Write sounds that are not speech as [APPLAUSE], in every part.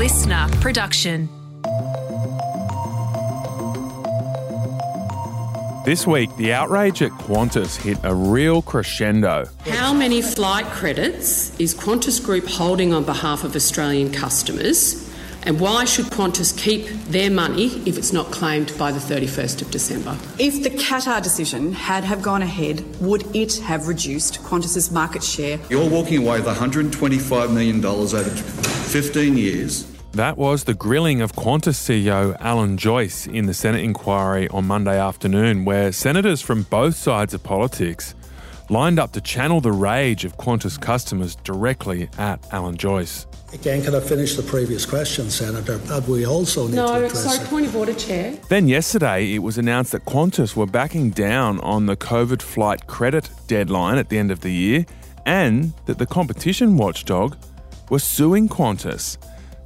listener production. This week, the outrage at Qantas hit a real crescendo. How many flight credits is Qantas Group holding on behalf of Australian customers? And why should Qantas keep their money if it's not claimed by the 31st of December? If the Qatar decision had have gone ahead, would it have reduced Qantas's market share? You're walking away with $125 million over 15 years. That was the grilling of Qantas CEO Alan Joyce in the Senate inquiry on Monday afternoon, where senators from both sides of politics lined up to channel the rage of Qantas customers directly at Alan Joyce. Again, can I finish the previous question, Senator? That we also need to No, address sorry, it. point of order, Chair. Then yesterday, it was announced that Qantas were backing down on the COVID flight credit deadline at the end of the year and that the competition watchdog was suing Qantas.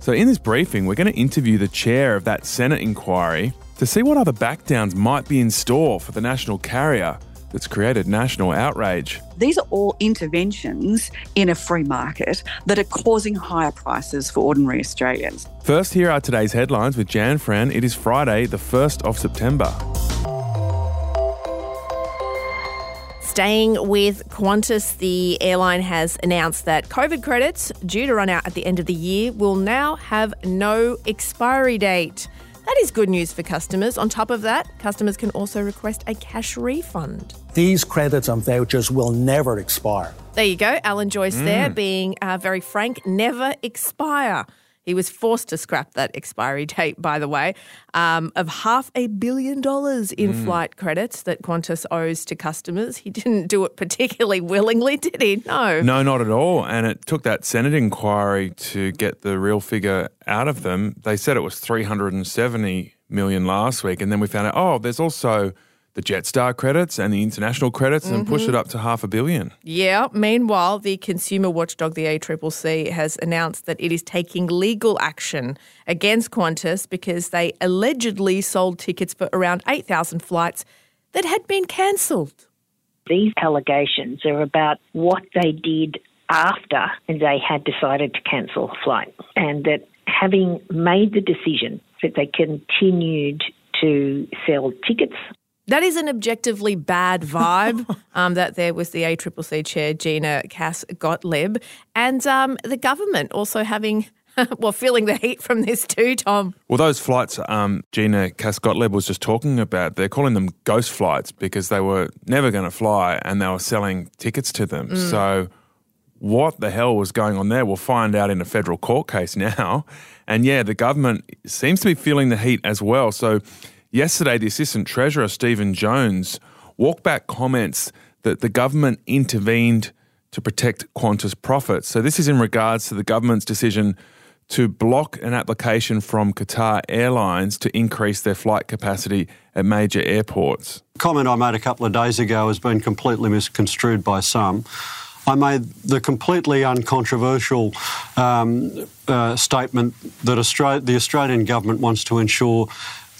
So, in this briefing, we're going to interview the chair of that Senate inquiry to see what other backdowns might be in store for the national carrier that's created national outrage. These are all interventions in a free market that are causing higher prices for ordinary Australians. First, here are today's headlines with Jan Fran. It is Friday, the 1st of September. Staying with Qantas, the airline has announced that COVID credits, due to run out at the end of the year, will now have no expiry date. That is good news for customers. On top of that, customers can also request a cash refund. These credits and vouchers will never expire. There you go, Alan Joyce there being uh, very frank, never expire. He was forced to scrap that expiry [LAUGHS] date, by the way, um, of half a billion dollars in flight credits that Qantas owes to customers. He didn't do it particularly willingly, [LAUGHS] did he? No. No, not at all. And it took that Senate inquiry to get the real figure out of them. They said it was 370 million last week. And then we found out, oh, there's also the Jetstar credits and the international credits and push it mm-hmm. up to half a billion. Yeah. Meanwhile, the consumer watchdog, the ACCC, has announced that it is taking legal action against Qantas because they allegedly sold tickets for around 8,000 flights that had been cancelled. These allegations are about what they did after they had decided to cancel a flight, and that having made the decision that they continued to sell tickets That is an objectively bad vibe [LAUGHS] um, that there was the ACCC chair, Gina Cass Gottlieb, and um, the government also having, [LAUGHS] well, feeling the heat from this too, Tom. Well, those flights um, Gina Cass-Gottlieb was just talking about, they're calling them ghost flights because they were never going to fly and they were selling tickets to them. So, what the hell was going on there? We'll find out in a federal court case [LAUGHS] now. And yeah, the government seems to be feeling the heat as well. So, yesterday, the Assistant Treasurer, Stephen Jones, walked back comments that the government intervened to protect Qantas profits. So, this is in regards to the government's decision to block an application from Qatar Airlines to increase their flight capacity at major airports. The comment I made a couple of days ago has been completely misconstrued by some. I made the completely uncontroversial um, uh, statement that Austra- the Australian government wants to ensure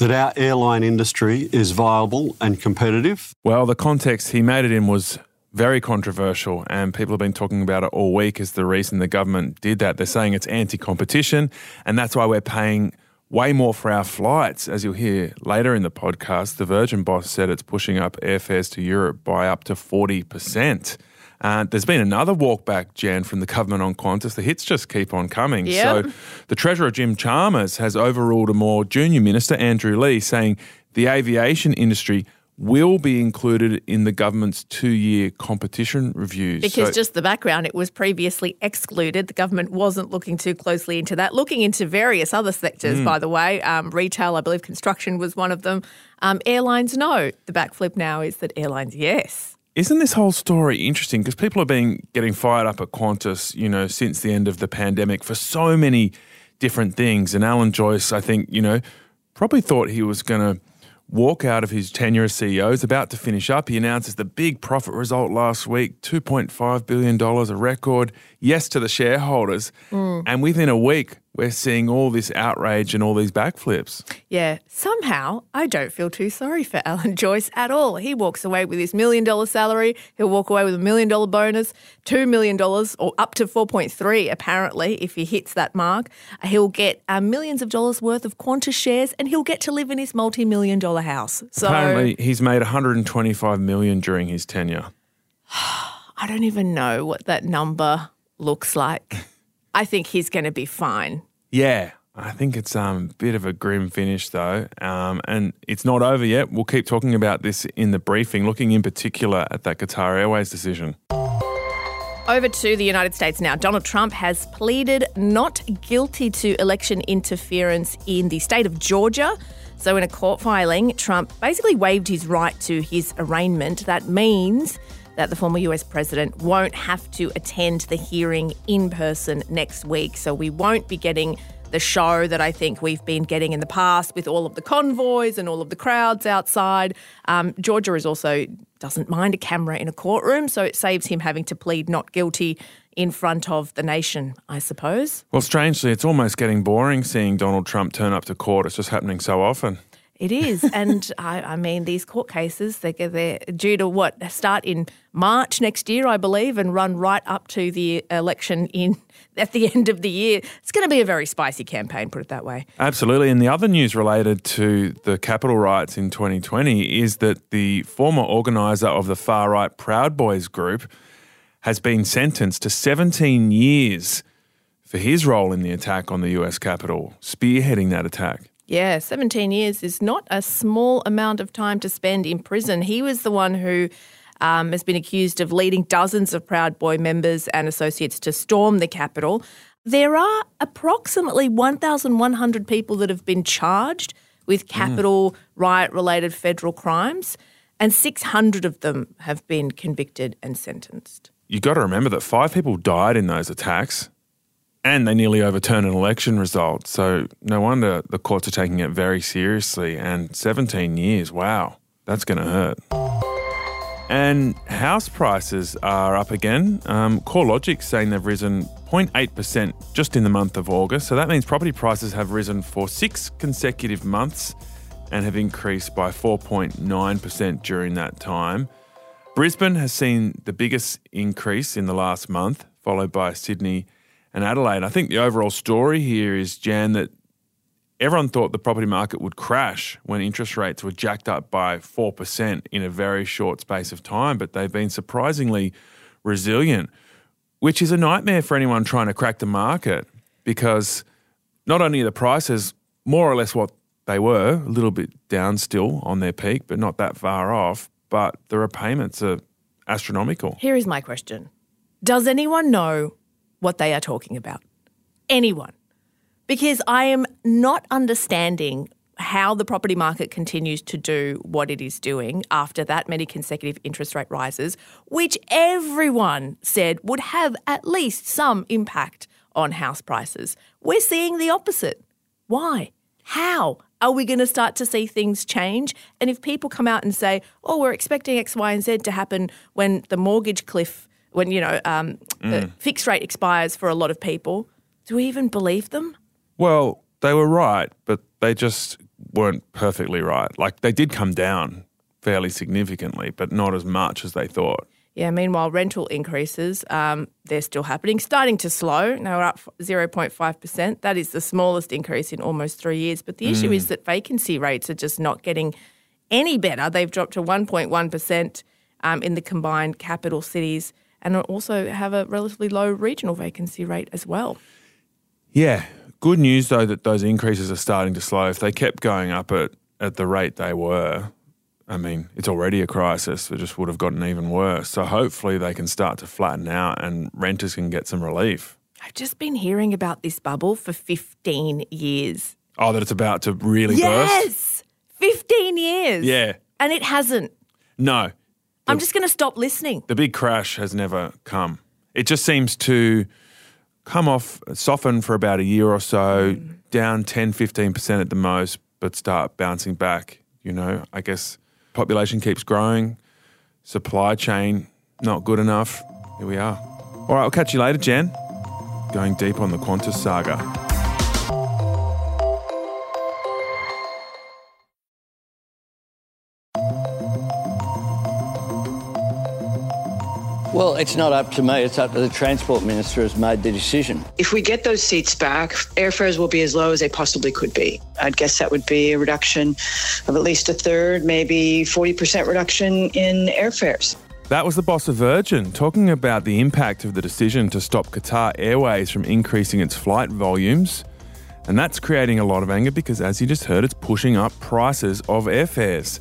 that our airline industry is viable and competitive. Well, the context he made it in was very controversial, and people have been talking about it all week as the reason the government did that. They're saying it's anti competition, and that's why we're paying way more for our flights. As you'll hear later in the podcast, the Virgin boss said it's pushing up airfares to Europe by up to 40%. Uh, there's been another walkback, Jan, from the government on Qantas. The hits just keep on coming. Yep. So the Treasurer, Jim Chalmers, has overruled a more junior minister, Andrew Leigh, saying the aviation industry will be included in the government's two year competition reviews. Because So- just the background, it was previously excluded. The government wasn't looking too closely into that, looking into various other sectors, Mm. by the way. Um, retail, I believe construction was one of them. Um, airlines, no. The backflip now is that airlines, yes. Isn't this whole story interesting? Because people have been getting fired up at Qantas, you know, since the end of the pandemic for so many different things. And Alan Joyce, I think, you know, probably thought he was going to walk out of his tenure as CEO. He's about to finish up. He announces the big profit result last week $2.5 billion, a record. Yes to the shareholders. Mm. And within a week, we're seeing all this outrage and all these backflips. Yeah, somehow I don't feel too sorry for [LAUGHS] Alan Joyce at all. He walks away with his million dollar salary. He'll walk away with a million dollar bonus, $2 million, or up to 4.3 apparently, if he hits that mark. He'll get uh, millions of dollars worth of Qantas shares and he'll get to live in his multi million dollar house. So Apparently, he's made 125 million during his tenure. [SIGHS] I don't even know what that number looks like. I think he's going to be fine. Yeah, I think it's um, a bit of a grim finish, though. Um, and it's not over yet. We'll keep talking about this in the briefing, looking in particular at that Qatar Airways decision. Over to the United States now. Donald Trump has pleaded not guilty to election interference in the state of Georgia. So, in a court filing, Trump basically waived his right to his arraignment. That means that the former US president won't have to attend the hearing in person next week. So, we won't be getting the show that I think we've been getting in the past with all of the convoys and all of the crowds outside. Um, Georgia is also doesn't mind a camera in a courtroom, so it saves him having to plead not guilty in front of the nation, I suppose. Well, strangely, it's almost getting boring seeing Donald Trump turn up to court. It's just happening so often. It is, [LAUGHS] and I, I, mean these court cases they they're due to what start in March next year, I believe, and run right up to the election in at the [LAUGHS] end of the year. It's going to be a very spicy campaign, put it that way. Absolutely, and the other news related to the Capitol riots in 2020 is that the former organizer of the far right Proud Boys group has been sentenced to 17 years for his role in the attack on the US Capitol, spearheading that attack. Yeah, 17 years is not a small amount of time to spend in prison. He was the one who um, has been accused of leading dozens of Proud Boy members and associates to storm the Capitol. There are approximately 1,100 people that have been charged with Capitol mm. riot related federal crimes, and 600 of them have been convicted and sentenced. You've got to remember that five people died in those attacks and they nearly overturned an election result. So no wonder the courts are taking it very seriously. And 17 years, wow, that's going to hurt. And house prices are up again. Um, CoreLogic saying they've risen 0.8% just in the month of August. So that means property prices have risen for six consecutive months and have increased by 4.9% during that time. Brisbane has seen the biggest increase in the last month, followed by Sydney and Adelaide. I think the overall story here is, Jan, that everyone thought the property market would crash when interest rates were jacked up by 4% in a very short space of time, but they've been surprisingly resilient, which is a nightmare for anyone trying to crack the market because not only are the prices more or less what they were, a little bit down still on their peak, but not that far off, but the repayments are astronomical. Here is my question Does anyone know what they are talking about. Anyone. Because I am not understanding how the property market continues to do what it is doing after that many consecutive interest rate rises, which everyone said would have at least some impact on house prices. We're seeing the opposite. Why? How? Are we going to start to see things change? And if people come out and say, oh, we're expecting X, Y, and Z to happen when the mortgage cliff when you know um, mm. the fixed rate expires for a lot of people. Do we even believe them? Well, they were right, but they just weren't perfectly right. Like they did come down fairly significantly, but not as much as they thought. Yeah, meanwhile, rental increases, um, they're still happening, starting to slow. Now we're up 0.5%. That is the smallest increase in almost three years. But the mm. issue is that vacancy rates are just not getting any better. They've dropped to 1.1% um, in the combined capital cities and also have a relatively low regional vacancy rate as well. Yeah. Good news, though, that those increases are starting to slow. If they kept going up at, at the rate they were, I mean, it's already a crisis. It just would have gotten even worse. So hopefully they can start to flatten out and renters can get some relief. I've just been hearing about this bubble for 15 years. Oh, that it's about to really yes! burst? Yes! 15 years. Yeah. And it hasn't. No. I'm just going to stop listening. The big crash has never come. It just seems to come off, soften for about a year or so, mm. down 10, 15% at the most, but start bouncing back. You know, I guess population keeps growing, supply chain not good enough. Here we are. All right, I'll catch you later, Jen. Going deep on the Qantas saga. Well, it's not up to me. It's up to the Transport Minister who's made the decision. If we get those seats back, airfares will be as low as they possibly could be. I'd guess that would be a reduction of at least a third, maybe 40% reduction in airfares. That was the boss of Virgin talking about the impact of the decision to stop Qatar Airways from increasing its flight volumes. And that's creating a lot of anger because, as you just heard, it's pushing up prices of airfares.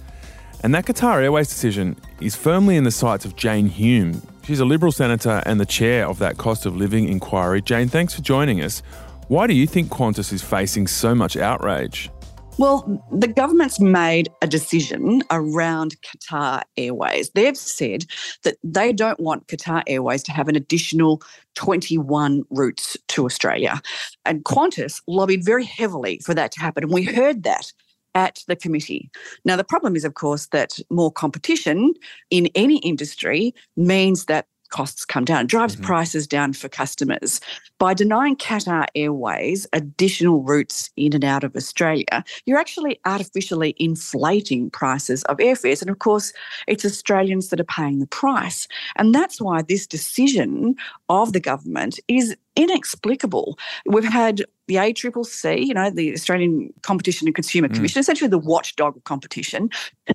And that Qatar Airways decision is firmly in the sights of Jane Hume. She's a Liberal senator and the chair of that cost of living inquiry. Jane, thanks for joining us. Why do you think Qantas is facing so much outrage? Well, the government's made a decision around Qatar Airways. They've said that they don't want Qatar Airways to have an additional 21 routes to Australia. And Qantas lobbied very heavily for that to happen. And we heard that at the committee. Now, the problem is, of course, that more competition in any industry means that costs come down, drives mm-hmm. prices down for customers. By denying Qatar Airways additional routes in and out of Australia, you're actually artificially inflating prices of airfares. And of course, it's Australians that are paying the price. And that's why this decision of the government is inexplicable. We've had the ACCC, you know, the Australian Competition and Consumer mm. Commission, essentially the watchdog of competition,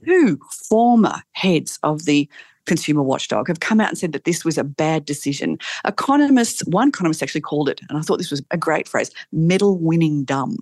two former heads of the consumer watchdog have come out and said that this was a bad decision. Economists, one economist actually called it, and I thought this was a great phrase, medal winning dumb,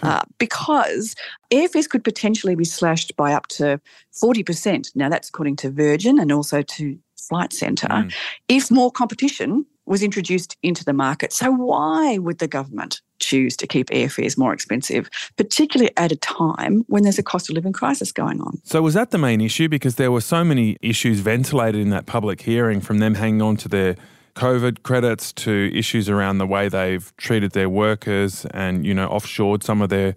hmm. uh, because airfares could potentially be slashed by up to 40%. Now, that's according to Virgin and also to Flight Centre. Mm. If more competition was introduced into the market. So, why would the government choose to keep airfares more expensive, particularly at a time when there's a cost of living crisis going on? So, was that the main issue? Because there were so many issues ventilated in that public hearing from them hanging on to their COVID credits to issues around the way they've treated their workers and, you know, offshored some of their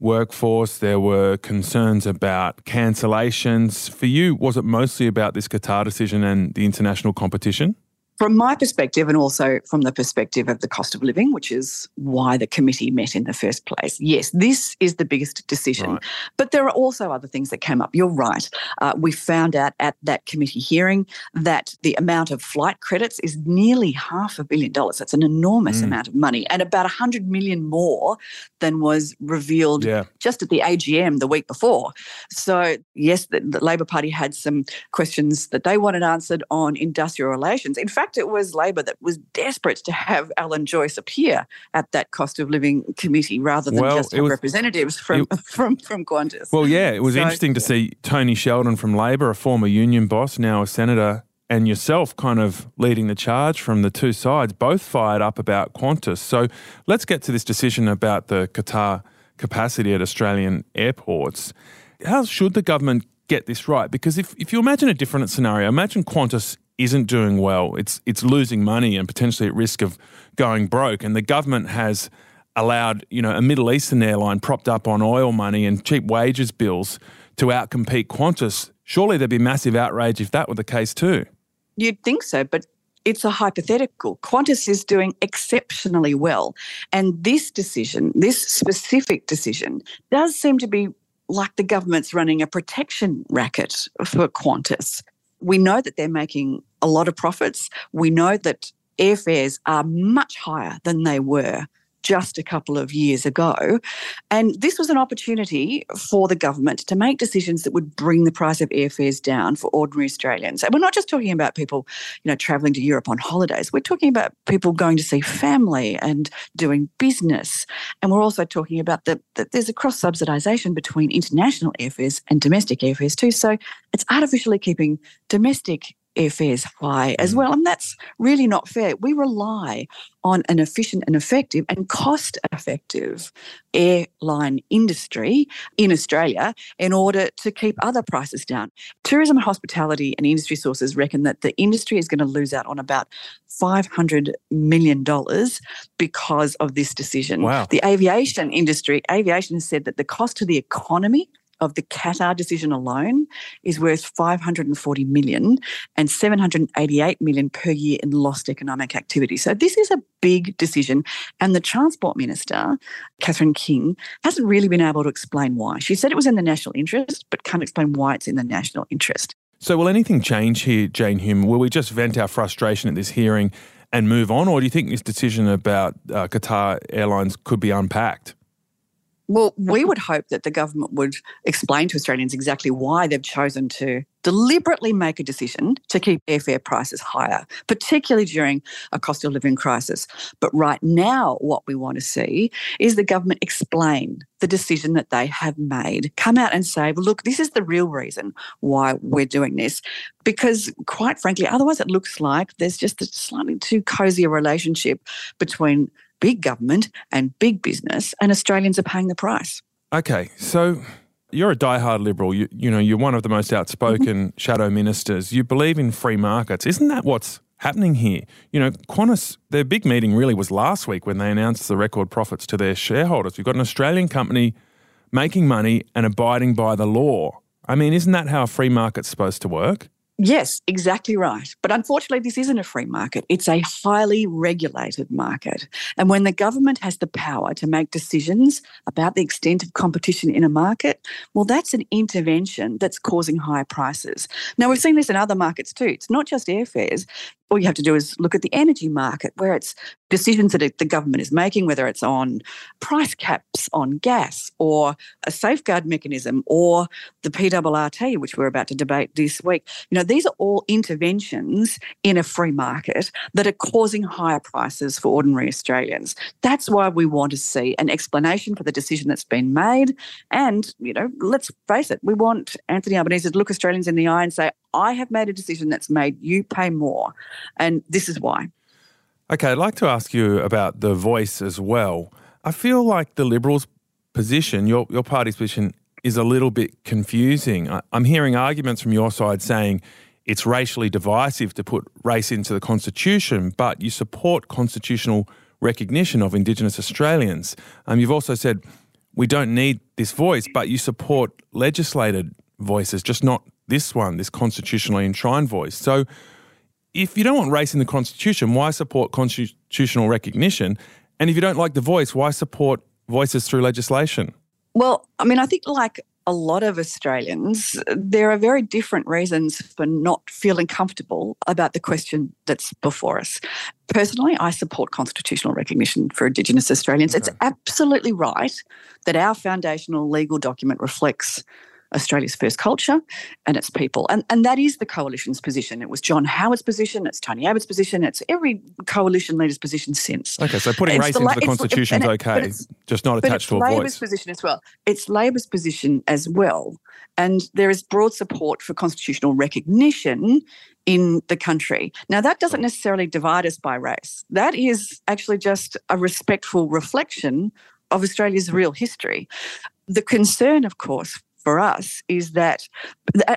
workforce. There were concerns about cancellations. For you, was it mostly about this Qatar decision and the international competition? From my perspective, and also from the perspective of the cost of living, which is why the committee met in the first place, yes, this is the biggest decision. Right. But there are also other things that came up. You're right. Uh, we found out at that committee hearing that the amount of flight credits is nearly half a billion dollars. That's an enormous mm. amount of money, and about 100 million more than was revealed yeah. just at the AGM the week before. So, yes, the, the Labor Party had some questions that they wanted answered on industrial relations. In fact, fact, it was Labor that was desperate to have Alan Joyce appear at that cost of living committee rather than well, just have was, representatives from, it, [LAUGHS] from, from Qantas. Well, yeah, it was so, interesting to yeah. see Tony Sheldon from Labor, a former union boss, now a senator, and yourself kind of leading the charge from the two sides, both fired up about Qantas. So let's get to this decision about the Qatar capacity at Australian airports. How should the government get this right? Because if, if you imagine a different scenario, imagine Qantas isn't doing well. It's it's losing money and potentially at risk of going broke. And the government has allowed you know a Middle Eastern airline propped up on oil money and cheap wages bills to outcompete Qantas. Surely there'd be massive outrage if that were the case too. You'd think so, but it's a hypothetical. Qantas is doing exceptionally well. And this decision, this specific decision, does seem to be like the government's running a protection racket for Qantas we know that they're making a lot of profits. We know that airfares are much higher than they were just a couple of years ago. And this was an opportunity for the government to make decisions that would bring the price of airfares down for ordinary Australians. And we're not just talking about people, you know, traveling to Europe on holidays. We're talking about people going to see family and doing business. And we're also talking about that the, there's a cross subsidisation between international airfares and domestic airfares too. So it's artificially keeping domestic airfares high as mm. well. And that's really not fair. We rely on an efficient and effective and cost effective airline industry in Australia in order to keep other prices down. Tourism and hospitality and industry sources reckon that the industry is going to lose out on about $500 million because of this decision. Wow. The aviation industry, aviation has said that the cost to the economy of the Qatar decision alone is worth 540 million and 788 million per year in lost economic activity. So this is a big decision. And the Transport Minister, Catherine King, hasn't really been able to explain why. She said it was in the national interest, but can't explain why it's in the national interest. So, will anything change here, Jane Hume? Will we just vent our frustration at this hearing and move on, or do you think this decision about uh, Qatar Airlines could be unpacked? Well, we would hope that the government would explain to Australians exactly why they've chosen to deliberately make a decision to keep airfare prices higher, particularly during a cost of living crisis. But right now, what we want to see is the government explain the decision that they have made. Come out and say, well, look, this is the real reason why we're doing this. Because, quite frankly, otherwise it looks like there's just a slightly too cozy a relationship between big government and big business, and Australians are paying the price. Okay, so you're a die-hard liberal. You, you know, you're one of the most outspoken mm-hmm. shadow ministers. You believe in free markets. Isn't that what's happening here? You know, Qantas, their big meeting really was last week when they announced the record profits to their shareholders. We've got an Australian company making money and abiding by the law. I mean, isn't that how a free market's supposed to work? Yes, exactly right. But unfortunately, this isn't a free market. It's a highly regulated market. And when the government has the power to make decisions about the extent of competition in a market, well, that's an intervention that's causing higher prices. Now, we've seen this in other markets too. It's not just airfares all you have to do is look at the energy market, where it's decisions that the government is making, whether it's on price caps on gas or a safeguard mechanism or the PRRT, which we're about to debate this week. You know, these are all interventions in a free market that are causing higher prices for ordinary Australians. That's why we want to see an explanation for the decision that's been made. And, you know, let's face it, we want Anthony Albanese to look Australians in the eye and say, I have made a decision that's made you pay more. And this is why. Okay, I'd like to ask you about the voice as well. I feel like the Liberals' position, your, your party's position, is a little bit confusing. I, I'm hearing arguments from your side saying it's racially divisive to put race into the Constitution, but you support constitutional recognition of Indigenous Australians. Um, you've also said we don't need this voice, but you support legislated voices, just not this one, this constitutionally enshrined voice. So if you don't want race in the Constitution, why support constitutional recognition? And if you don't like the voice, why support voices through legislation? Well, I mean, I think like a lot of Australians, there are very different reasons for not feeling comfortable about the question that's before us. Personally, I support constitutional recognition for Indigenous Australians. Okay. It's absolutely right that our foundational legal document reflects Australia's first culture and its people. And, and that is the coalition's position. It was John Howard's position, it's Tony Abbott's position, it's every coalition leader's position since. Okay, so putting it's race the, into the Constitution is okay, just not attached to a Labor's voice. position as well. It's Labor's position as well. And there is broad support for constitutional recognition in the country. Now, that doesn't necessarily divide us by race. That is actually just a respectful reflection of Australia's real history. The concern, of course, for us is that,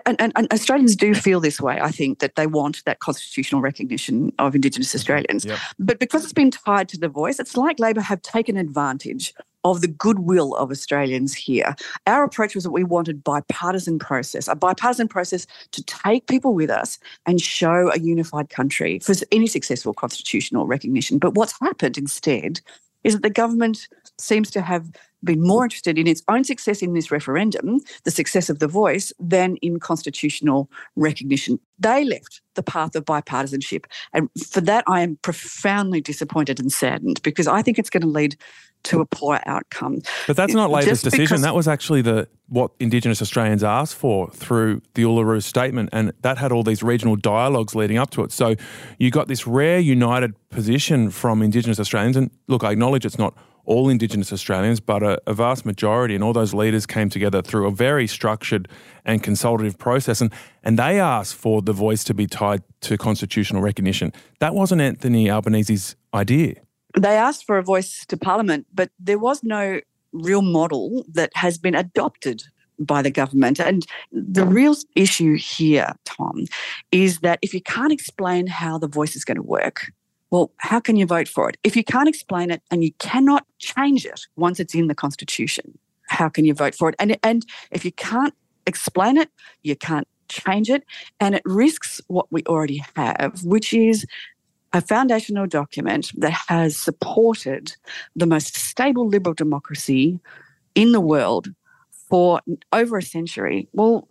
and, and, and, Australians do feel this way, I think, that they want that constitutional recognition of Indigenous mm-hmm. Australians. Yep. But because it's been tied to the voice, it's like Labor have taken advantage of the goodwill of Australians here. Our approach was that we wanted bipartisan process, a bipartisan process to take people with us and show a unified country for any successful constitutional recognition. But what's happened instead is that the government seems to have been more interested in its own success in this referendum, the success of the voice, than in constitutional recognition. They left the path of bipartisanship. And for that, I am profoundly disappointed and saddened because I think it's going to lead to a poor outcome. But that's not Labor's decision. That was actually the what Indigenous Australians asked for through the Uluru Statement, and that had all these regional dialogues leading up to it. So you got this rare united position from Indigenous Australians. And look, I acknowledge it's not all Indigenous Australians, but a, a, vast majority, and all those leaders came together through a very structured and consultative process, and, and they asked for the voice to be tied to constitutional recognition. That wasn't Anthony Albanese's idea. They asked for a voice to Parliament, but there was no real model that has been adopted by the government. And the real issue here, Tom, is that if you can't explain how the voice is going to work, well, how can you vote for it? If you can't explain it and you cannot change it once it's in the Constitution, how can you vote for it? And, and if you can't explain it, you can't change it. And it risks what we already have, which is a foundational document that has supported the most stable liberal democracy in the world for over a century. Well,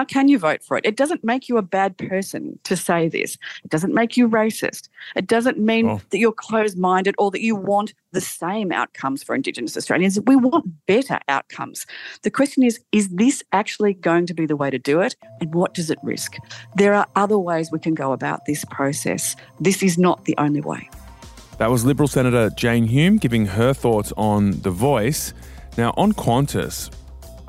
how can you vote for it? It doesn't make you a bad person to say this. It doesn't make you racist. It doesn't mean Oh. that you're closed minded or that you want the same outcomes for Indigenous Australians. We want better outcomes. The question is is this actually going to be the way to do it? And what does it risk? There are other ways we can go about this process. This is not the only way. That was Liberal Senator Jane Hume giving her thoughts on the voice. Now, on Qantas,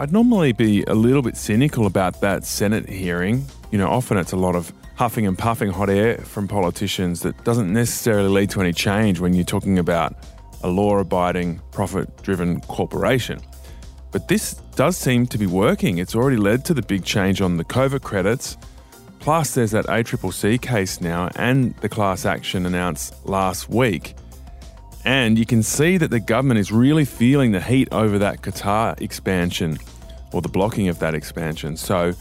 I'd normally be a little bit cynical about that Senate hearing. You know, often it's a lot of huffing and puffing hot air from politicians that doesn't necessarily lead to any change when you're talking about a law abiding, profit driven corporation. But this does seem to be working. It's already led to the big change on the COVID credits. Plus, there's that ACCC case now and the class action announced last week. And you can see that the government is really feeling the heat over that Qatar expansion or the blocking of that expansion. So,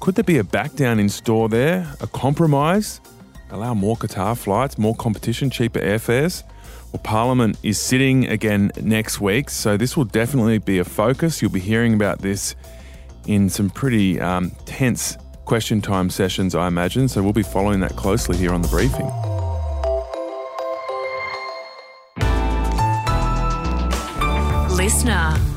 could there be a back down in store there? A compromise? Allow more Qatar flights, more competition, cheaper airfares? Well, Parliament is sitting again next week, so this will definitely be a focus. You'll be hearing about this in some pretty um, tense question time sessions, I imagine. So we'll be following that closely here on the briefing. Listener.